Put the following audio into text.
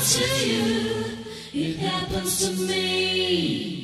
to you. It happens to me.